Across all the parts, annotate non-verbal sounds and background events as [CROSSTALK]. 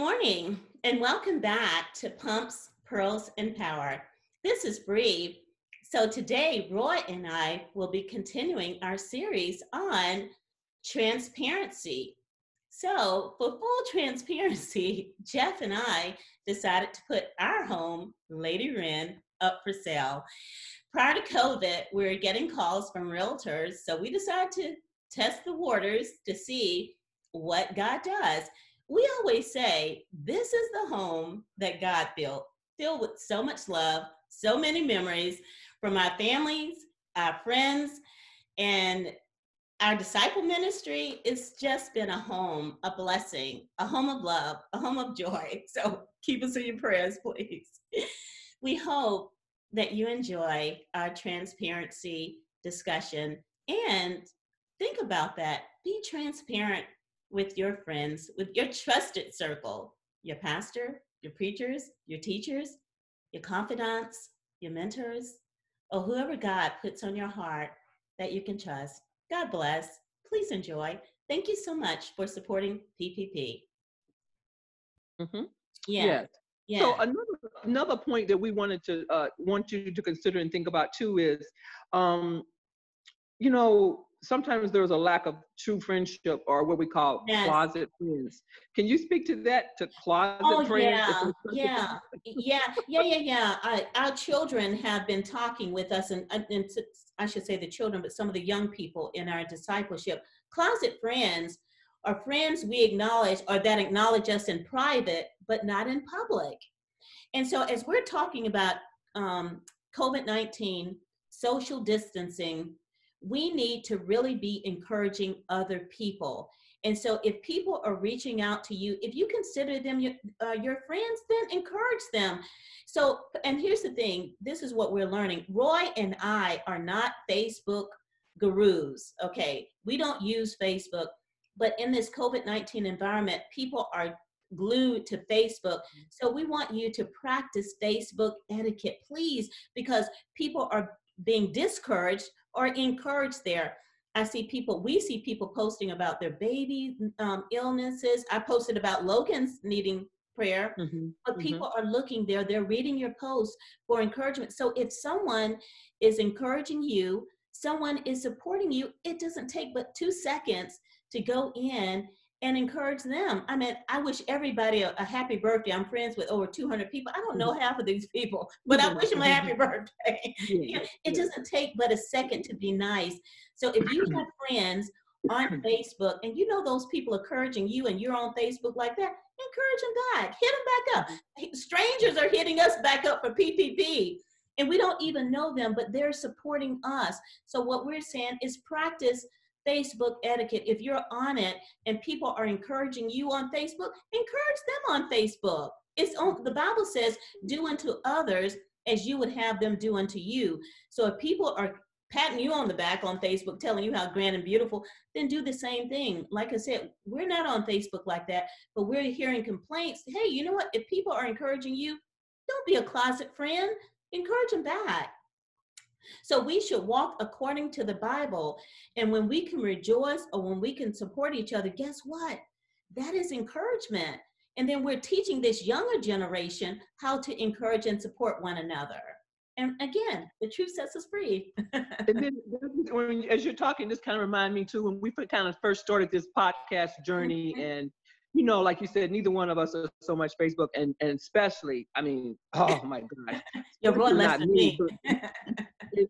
Morning and welcome back to Pumps, Pearls, and Power. This is Bree. So today, Roy and I will be continuing our series on transparency. So, for full transparency, [LAUGHS] Jeff and I decided to put our home, Lady Wren, up for sale. Prior to COVID, we were getting calls from realtors, so we decided to test the waters to see what God does we always say this is the home that God built, filled with so much love, so many memories from our families, our friends, and our disciple ministry. It's just been a home, a blessing, a home of love, a home of joy. [LAUGHS] So keep us in your prayers, please. We hope that you enjoy our transparency discussion and think about that. Be transparent with your friends, with your trusted circle, your pastor, your preachers, your teachers, your confidants, your mentors, or whoever God puts on your heart that you can trust. God bless. Please enjoy. Thank you so much for supporting PPP. Mm-hmm. Yeah. Yes. Yeah. So another another point that we wanted to uh, want you to consider and think about too is, um, you know, sometimes there's a lack of true friendship or what we call yes. closet friends. Can you speak to that to closet oh, friends? Yeah, yeah, yeah, yeah, yeah, yeah. I, our children have been talking with us, and, and I should say the children, but some of the young people in our discipleship. Closet friends are friends we acknowledge or that acknowledge us in private, but not in public. And so, as we're talking about um, COVID 19, social distancing, we need to really be encouraging other people. And so, if people are reaching out to you, if you consider them your, uh, your friends, then encourage them. So, and here's the thing this is what we're learning. Roy and I are not Facebook gurus, okay? We don't use Facebook, but in this COVID 19 environment, people are glued to Facebook. So, we want you to practice Facebook etiquette, please, because people are being discouraged or encouraged there. I see people, we see people posting about their baby um, illnesses. I posted about Logan's needing prayer, mm-hmm. but mm-hmm. people mm-hmm. are looking there, they're reading your post for encouragement. So if someone is encouraging you, someone is supporting you, it doesn't take but two seconds to go in and encourage them. I mean, I wish everybody a, a, happy birthday. I'm friends with over 200 people. I don't know half of these people, [LAUGHS] but I wish them a happy [LAUGHS] birthday. [LAUGHS] it doesn't take but a second to be nice. So if you have [CLEARS THROAT] friends on [CLEARS THROAT] Facebook and you know those people encouraging you and you're on Facebook like that, encourage them back, hit them back up. Mm-hmm. Strangers are hitting us back up for PPP and we don't even know them, but they're supporting us. So what we're saying is practice Facebook etiquette. If you're on it and people are encouraging you on Facebook, encourage them on Facebook. It's on the Bible says, do unto others as you would have them do unto you. So if people are patting you on the back on Facebook, telling you how grand and beautiful, then do the same thing. Like I said, we're not on Facebook like that, but we're hearing complaints. Hey, you know what? If people are encouraging you, don't be a closet friend. Encourage them back. So we should walk according to the Bible. And when we can rejoice or when we can support each other, guess what? That is encouragement. And then we're teaching this younger generation how to encourage and support one another. And again, the truth sets us free. [LAUGHS] and then, when, as you're talking, this kind of remind me too when we kind of first started this podcast journey, mm-hmm. and you know, like you said, neither one of us are so much Facebook, and and especially, I mean, [LAUGHS] oh my God, you're one less than me. [LAUGHS]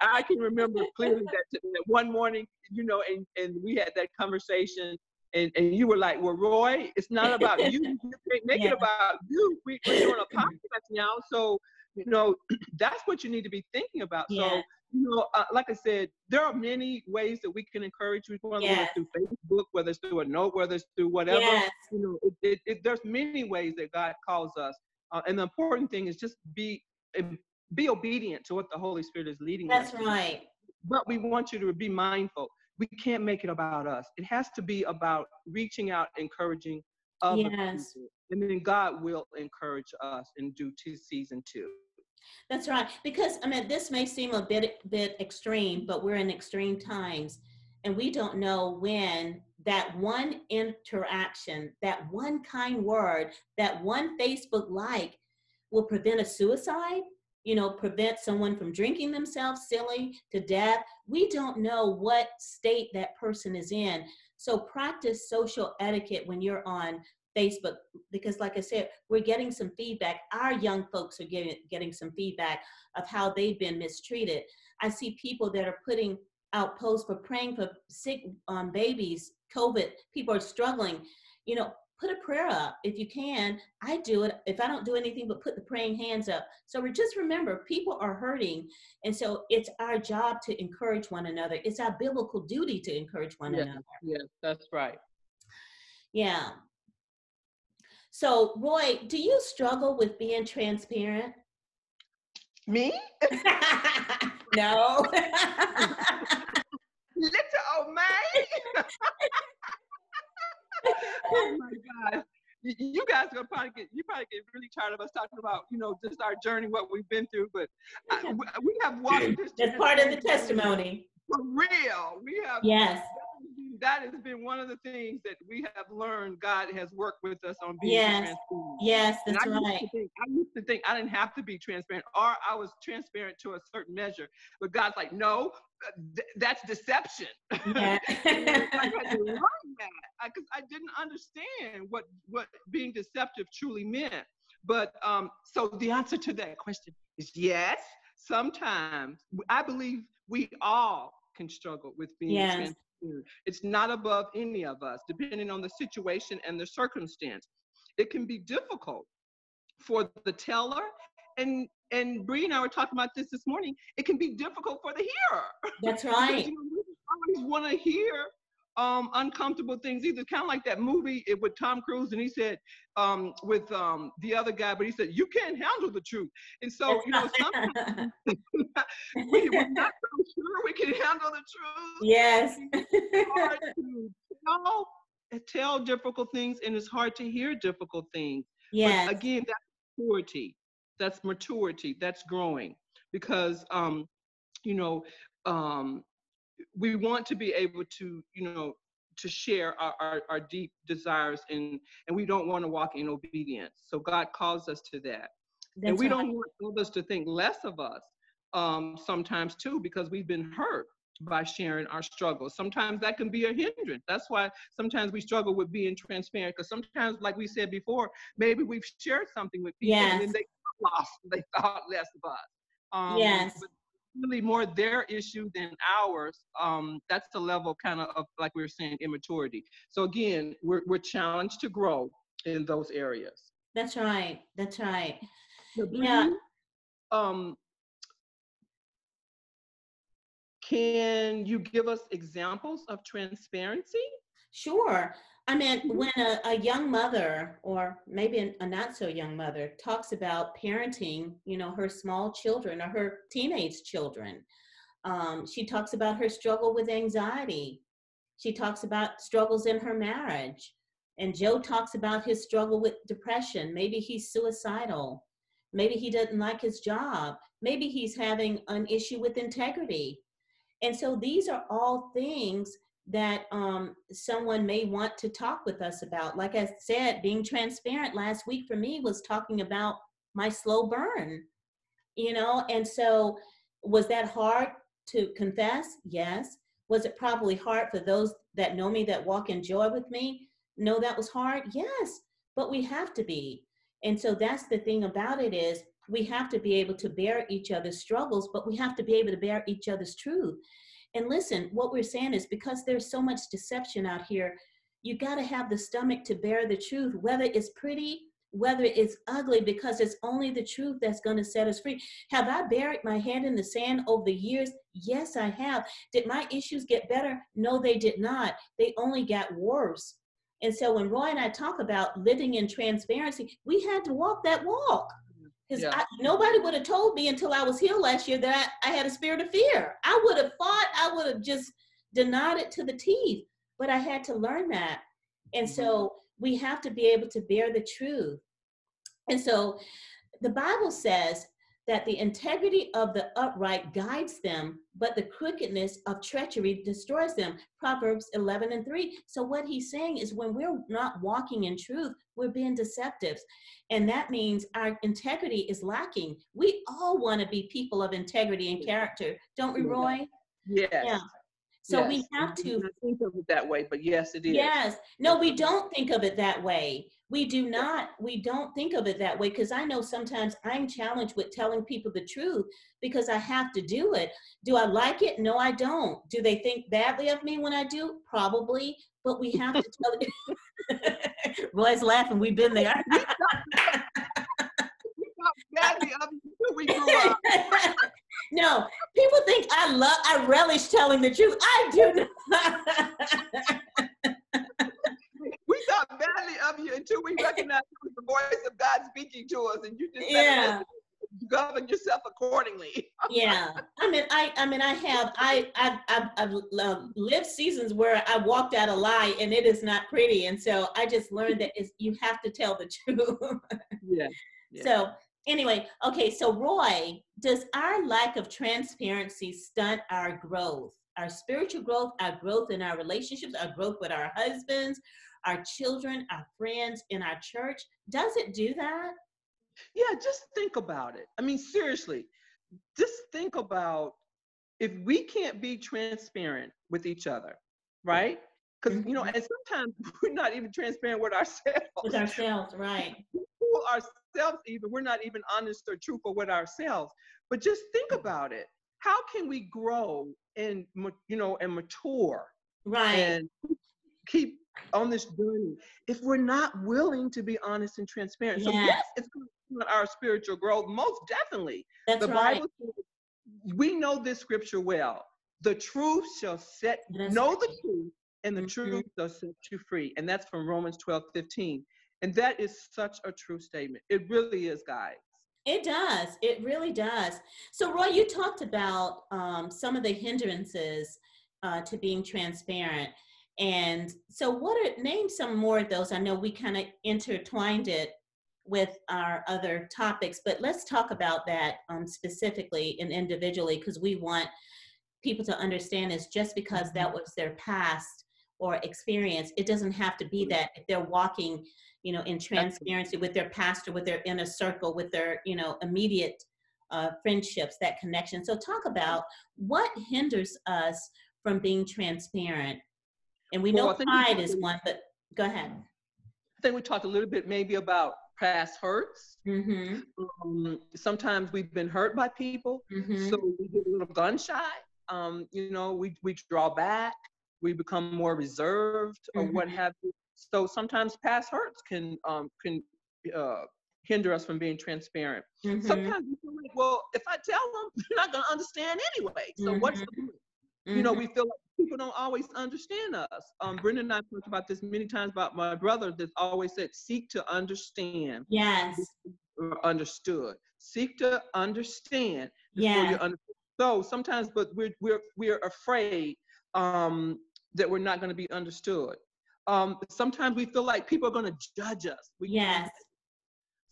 I can remember clearly that, that one morning, you know, and, and we had that conversation and, and you were like, well, Roy, it's not about you. [LAUGHS] You can't make yeah. it about you. We, are doing a podcast now. So, you know, [CLEARS THROAT] that's what you need to be thinking about. Yeah. So, you know, uh, like I said, there are many ways that we can encourage people, whether yes. it's through Facebook, whether it's through a note, whether it's through whatever. Yes. You know, it, it, it, there's many ways that God calls us. Uh, and the important thing is just be be obedient to what the Holy Spirit is leading That's us. right. But we want you to be mindful. We can't make it about us. It has to be about reaching out, encouraging other yes. people. And then God will encourage us in due to season two. That's right. Because I mean, this may seem a bit bit extreme, but we're in extreme times, and we don't know when that one interaction, that one kind word, that one Facebook like will prevent a suicide, you know, prevent someone from drinking themselves silly to death. We don't know what state that person is in. So practice social etiquette when you're on Facebook because, like I said, we're getting some feedback. Our young folks are getting getting some feedback of how they've been mistreated. I see people that are putting out posts for praying for sick um, babies, COVID. People are struggling. You know, put a prayer up if you can. I do it if I don't do anything but put the praying hands up. So we just remember people are hurting. And so it's our job to encourage one another. It's our biblical duty to encourage one yes, another. Yes, that's right. Yeah. So, Roy, do you struggle with being transparent? Me? [LAUGHS] no. [LAUGHS] Little old oh, man. [LAUGHS] oh my God. You guys are probably get you probably get really tired of us talking about you know just our journey, what we've been through. But I, we have walked this. That's part of the testimony. For real, we have. Yes that has been one of the things that we have learned. God has worked with us on being yes. transparent. Yes, that's I right. Used think, I used to think I didn't have to be transparent, or I was transparent to a certain measure. But God's like, no, uh, th- that's deception. [LAUGHS] Yeah. I had to learn that because I, I didn't understand what what being deceptive truly meant. But um, so the answer to that question is yes. Sometimes I believe we all can struggle with being yes. transparent it's not above any of us, depending on the situation and the circumstance. It can be difficult for the teller and and Bree and I were talking about this this morning. It can be difficult for the hearer. That's [LAUGHS] right. you always want to hear um, uncomfortable things. Either kind of like that movie with Tom Cruise, and he said um, with um, the other guy, but he said you can't handle the truth. And so you know, sometimes [LAUGHS] we, are not so sure we can handle the truth. Yes. [LAUGHS] it's hard to tell, tell difficult things, and it's hard to hear difficult things. Yes. But again, that's maturity. That's maturity. That's growing because um, you know um, we want to be able to, you know, to share our, our, our, deep desires and and we don't want to walk in obedience. So God calls us to that. That's and we right. don't want others to think less of us um, sometimes too, because we've been hurt by sharing our struggles. Sometimes that can be a hindrance. That's why sometimes we struggle with being transparent. Because sometimes, like we said before, maybe we've shared something with people yes. and then they lost, they thought less of us. Um, yes. Really more their issue than ours. Um, that's the level kind of, of, like we were saying, immaturity. So again, we're, we're challenged to grow in those areas. That's right. That's right. yeah. Um, can you give us examples of transparency? Sure. I mean, mm-hmm. when a, a, young mother, or maybe a not so young mother, talks about parenting, you know, her small children or her teenage children, um, she talks about her struggle with anxiety. She talks about struggles in her marriage. And Joe talks about his struggle with depression. Maybe he's suicidal. Maybe he doesn't like his job. Maybe he's having an issue with integrity. And so these are all things that um, someone may want to talk with us about. Like I said, being transparent last week for me was talking about my slow burn, you know, and so was that hard to confess? Yes. Was it probably hard for those that know me that walk in joy with me? No, that was hard. Yes, but we have to be. And so that's the thing about it is we have to be able to bear each other's struggles, but we have to be able to bear each other's truth. And listen, what we're saying is because there's so much deception out here, you got to have the stomach to bear the truth, whether it's pretty, whether it's ugly, because it's only the truth that's going to set us free. Have I buried my head in the sand over the years? Yes, I have. Did my issues get better? No, they did not. They only got worse. And so when Roy and I talk about living in transparency, we had to walk that walk because yeah. nobody would have told me until I was here last year that I, I had a spirit of fear. I would have thought I would have just denied it to the teeth, but I had to learn that. And mm-hmm. so we have to be able to bear the truth. And so the Bible says that the integrity of the upright guides them, but the crookedness of treachery destroys them. Proverbs 11 and 3. So, what he's saying is when we're not walking in truth, we're being deceptive. And that means our integrity is lacking. We all want to be people of integrity and character, don't we, Roy? Yes. Yeah. So yes. we have to think of it that way, but yes, it is. Yes. No, we don't think of it that way. We do not, we don't think of it that way because I know sometimes I'm challenged with telling people the truth because I have to do it. Do I like it? No, I don't. Do they think badly of me when I do? Probably, but we have to tell [LAUGHS] it. Roy's laughing. We've been there. [LAUGHS] badly of you we grew up. [LAUGHS] No, people think I love, I relish telling the truth. I do not. We thought badly of you until we recognized it was the voice of God speaking to us, and you just yeah. govern yourself accordingly. [LAUGHS] yeah, I mean, I, I mean, I have, I, I've, I've, I've um, lived seasons where I walked out a lie, and it is not pretty, and so I just learned that you have to tell the [LAUGHS] truth. yeah. yeah. So anyway, okay, so Roy, does our lack of transparency stunt our growth? Our spiritual growth, our growth in our relationships, our growth with our husbands, our children, our friends, in our church? Does it do that? Yeah, just think about it. I mean, seriously, just think about if we can't be transparent with each other, right? Because, mm-hmm. you know, mm-hmm. and sometimes [LAUGHS] we're not even transparent with ourselves. With ourselves, right [LAUGHS] ourselves even we're not even honest or truthful with ourselves but just think about it how can we grow and you know and mature right and keep on this journey if we're not willing to be honest and transparent so yes it's going to our spiritual growth most definitely That's the right. bible says, we know this scripture well the truth shall set That's know the truth and the mm-hmm. truth shall set you free and that's from romans 12 15 and that is such a true statement. It really is, guys. It does. It really does. So, Roy, you talked about um, some of the hindrances uh, to being transparent. And so, what are name some more of those? I know we kind of intertwined it with our other topics, but let's talk about that um, specifically and individually because we want people to understand is just because that mm-hmm. was their past or experience, it doesn't have to be that if they're walking you know, in transparency with their pastor, with their inner circle, with their, you know, immediate uh, friendships, that connection. So talk about what hinders us from being transparent. And we know well, pride is one, but go ahead. I think we talked a little bit maybe about past hurts. Mm-hmm. Um, sometimes we've been hurt by people, mm-hmm. so we get a little gun shy. Um, you know, we, we draw back, we become more reserved, or mm-hmm. what have you. So sometimes past hurts can um, can uh, hinder us from being transparent. Mm-hmm. Sometimes we feel like, well, if I tell them, [LAUGHS] they're not going to understand anyway. So mm-hmm. what's the point? Mm-hmm. You know, we feel like people don't always understand us. Um, Brenda and I talked about this many times about my brother that always said, seek to understand. Yes. Or understood. Seek to understand before yes. you understand. So sometimes, but we're we're we're afraid um, that we're not going to be understood um, sometimes we feel like people are going to judge us. We yes.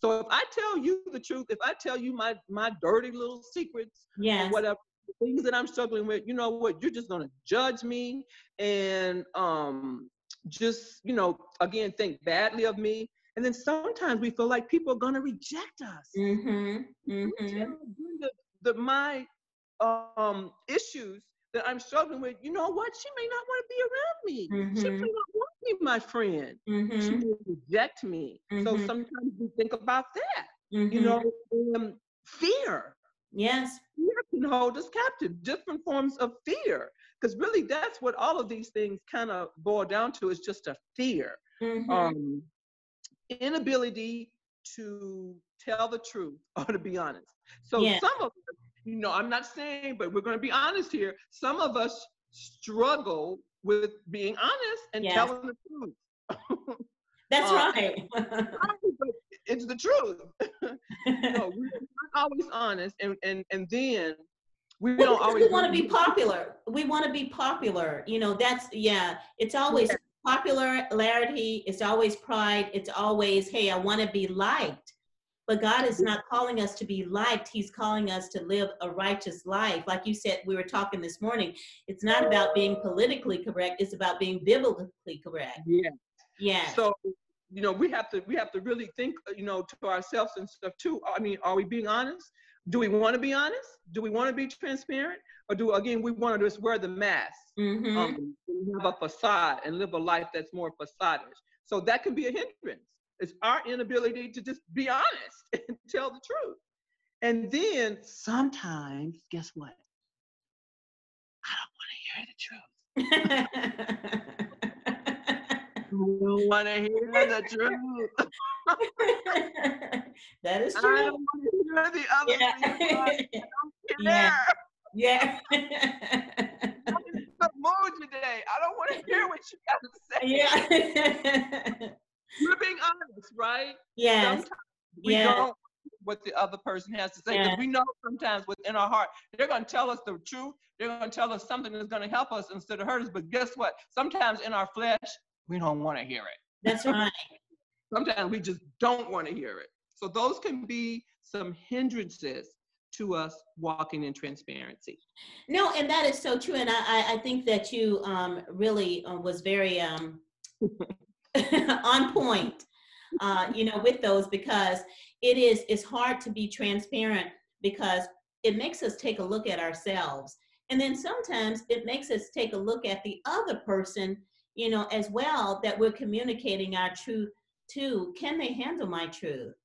So if I tell you the truth, if I tell you my my dirty little secrets, yes. whatever things that I'm struggling with, you know what? You're just to judge me and um, just you know again think badly of me. And then sometimes we feel like people are to reject us. Mm-hmm. Mm-hmm. The, the, my um, issues that I'm struggling with, you know what? She may not want to be around me. Mm-hmm. She may not want be my friend. Mm-hmm. She may reject me. Mm-hmm. So sometimes we think about that. You mm-hmm. know, um, fear. Yes. Fear can hold us captive. Different forms of fear. Because really, that's what all of these things kind of boil down to is just a fear. Mm-hmm. Um, inability to tell the truth [LAUGHS] or to be honest. So yes. some of us you know, I'm not saying, but we're going to be honest here. Some of us struggle with being honest and yes. telling the truth. [LAUGHS] That's uh, right. [LAUGHS] it's the truth. know, we're not always honest, and and and then we well, don't always. We want to be popular. We want to be popular. You know, that's yeah. It's always yeah. popularity. It's always pride. It's always hey, I want to be liked. But God is not calling us to be liked. He's calling us to live a righteous life. Like you said, we were talking this morning. It's not about being politically correct. It's about being biblically correct. Yeah. Yeah. So, you know, we have to we have to really think, you know, to ourselves and stuff too. I mean, are we being honest? Do we want to be honest? Do we want to be transparent? Or do again we want to just wear the mask, Mhm. um, have a facade and live a life that's more facadish? So that can be a hindrance. It's our inability to just be honest [LAUGHS] and tell the truth. And then sometimes, guess what? I don't want to hear the truth. [LAUGHS] Don't want to hear the truth. [LAUGHS] that is true. I don't want to hear the other thing. Yeah. don't [LAUGHS] Yeah. yeah. [LAUGHS] I'm in a mood today. I don't want to hear what you got to say. yeah. You're being honest, right? yes. Sometimes we Yeah. don't what the other person has to say because Yeah. we know sometimes within our heart they're going to tell us the truth. They're going to tell us something that's going to help us instead of hurt us. But guess what? Sometimes in our flesh we don't want to hear it. That's [LAUGHS] right. Sometimes we just don't want to hear it. So those can be some hindrances to us walking in transparency. No, and that is so true. And I, I, think that you um, really uh, was very um, [LAUGHS] on point, uh, you know, with those because it is it's hard to be transparent because it makes us take a look at ourselves, and then sometimes it makes us take a look at the other person, you know, as well that we're communicating our truth to. Can they handle my truth?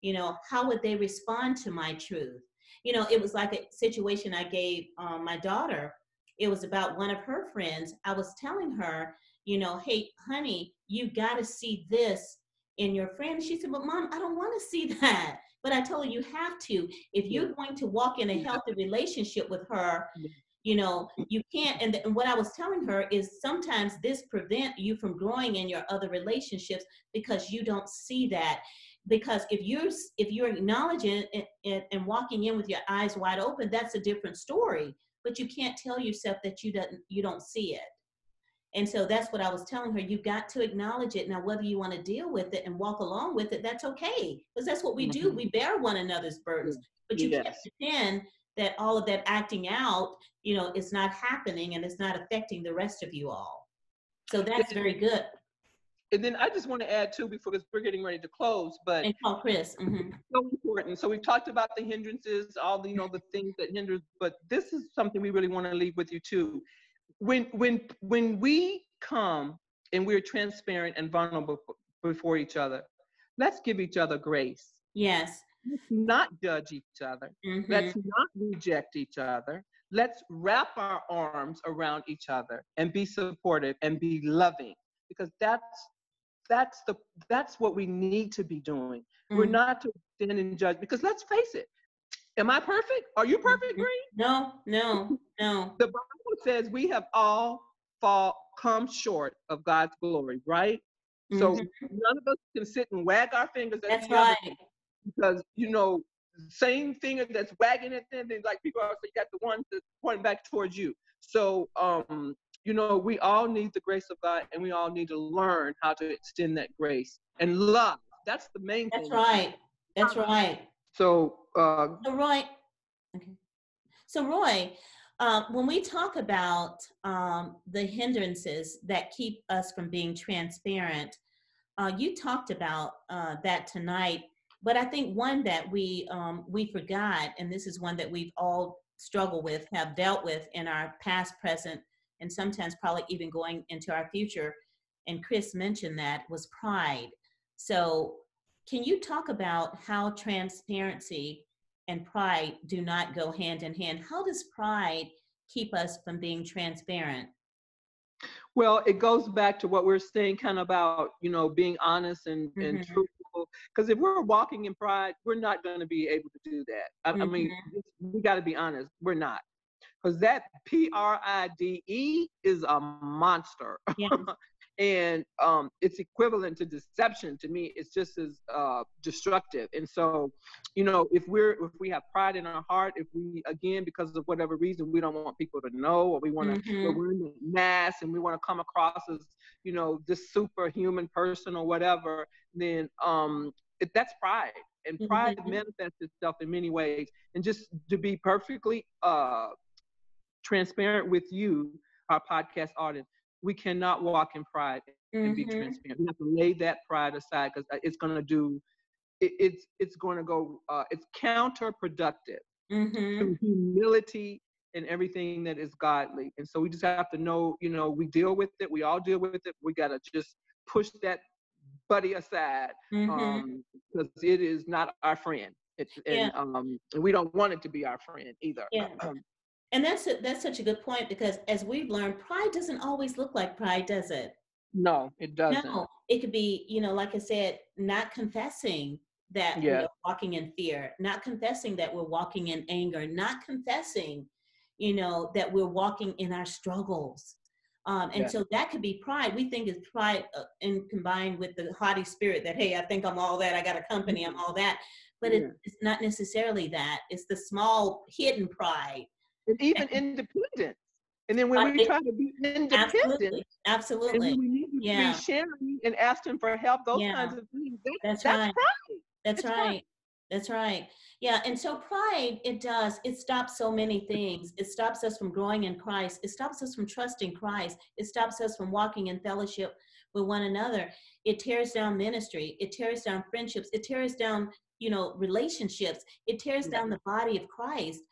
You know, how would they respond to my truth? you know, it was like a situation I gave um, my daughter. It was about one of her friends. I was telling her, you know, hey, honey, you got to see this in your friend. She said, but mom, I don't want to see [LAUGHS] that. But I told her you have to. If you're going to walk in a healthy relationship with her. You know, you can't. And, th- and what I was telling her is sometimes this prevent you from growing in your other relationships because you don't see that because if you're if you're acknowledging it and, and walking in with your eyes wide open that's a different story but you can't tell yourself that you don't you don't see it and so that's what i was telling her you've got to acknowledge it now whether you want to deal with it and walk along with it that's okay because that's what we do Mhm. we bear one another's burdens but you can't Yes. pretend that all of that acting out you know is not happening and it's not affecting the rest of you all so that's very good And then I just want to add too, before because we're getting ready to close, but and call chris hmm so important. So we've talked about the hindrances, all the you know the things that hinder, but this is something we really want to leave with you too. When when when we come and we're transparent and vulnerable before each other, let's give each other grace. yes Let's not judge each other. Mhm. Let's not reject each other. Let's wrap our arms around each other and be supportive and be loving because that's that's the that's what we need to be doing. We're Mhm. not to stand and judge because let's face it. Am I perfect? Are you perfect, Mhm. Green? No, no, no. The Bible says we have all fall come short of God's glory, right? So Mhm. none of us can sit and wag our fingers at That's the other right. Because you know same finger that's wagging at them then like people are say you got the one that's pointing back towards you so um you know we all need the grace of god and we all need to learn how to extend that grace and love that's the main thing. That's thing right. That's right. so uh So Roy, okay. So Roy, uh, when we talk about um, the hindrances that keep us from being transparent, uh, you talked about uh, that tonight. But I think one that we um, we forgot, and this is one that we've all struggled with, have dealt with in our past, present, and sometimes probably even going into our future. And Chris mentioned that was pride. So, can you talk about how transparency and pride do not go hand in hand? How does pride keep us from being transparent? well it goes back to what we're saying kind of about you know being honest and, and Mhm. Truthful because if we're walking in pride we're not going to be able to do that. I, I mean mm-hmm. we got to be honest we're not. Because that p-r-i-d-e is a monster. Yeah. [LAUGHS] and um, it's equivalent to deception to me it's just as uh, destructive and so you know if we're if we have pride in our heart if we again because of whatever reason we don't want people to know or we want to Mhm. we're in the mass and we want to come across as you know this superhuman person or whatever then um it, that's pride, and pride Mhm. manifests itself in many ways. And just to be perfectly uh, transparent with you, our podcast audience, we cannot walk in pride and be Mhm. transparent. We have to lay that pride aside because it's going to do. It, it's it's going to go. Uh, it's counterproductive Mhm. to humility and everything that is godly. And so we just have to know, you know, we deal with it. We all deal with it. We got to just push that buddy aside Mhm. um, because it is not our friend. It's, and Yeah. um, and we don't want it to be our friend either. Yeah. [CLEARS THROAT] And that's a, that's such a good point because as we've learned, pride doesn't always look like pride, does it? no, it doesn't. No, it could be, you know, like I said, not confessing that Yeah. we're walking in fear, not confessing that we're walking in anger, not confessing, you know, that we're walking in our struggles. Um, and Yeah. so that could be pride. We think it's pride uh, and combined with the haughty spirit that, hey, I think I'm all that, I got a company, I'm all that. But Yeah. it, it's not necessarily that. It's the small hidden pride. And even independence. And then when Right. we try to be independent, Absolutely. Absolutely. we need to Yeah. be sharing and asking for help, those Yeah. kinds of things, that, That's that's, right. pride. That's That's right. right. That's right. Yeah. And so pride, it does, it stops so many things. It stops us from growing in Christ. It stops us from trusting Christ. It stops us from walking in fellowship with one another. It tears down ministry. It tears down friendships. It tears down, you know, relationships. It tears Yeah. down the body of Christ.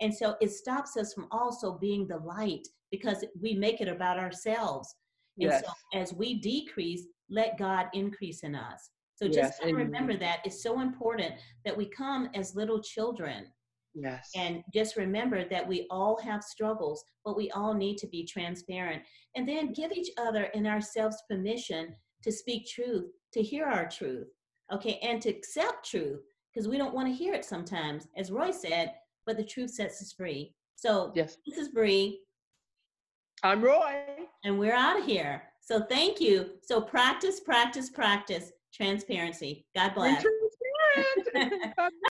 And so it stops us from also being the light because we make it about ourselves. And Yes. so as we decrease, let God increase in us. So Yes, just kind of remember that it's so important that we come as little children Yes. and just remember that we all have struggles, but we all need to be transparent. And then give each other and ourselves permission to speak truth, to hear our truth, okay, and to accept truth because we don't want to hear it sometimes, as Roy said, but the truth sets us free. So yes. this is Bree, I'm Roy. and we're out of here. So thank you. So practice, practice, practice transparency. God bless. [LAUGHS]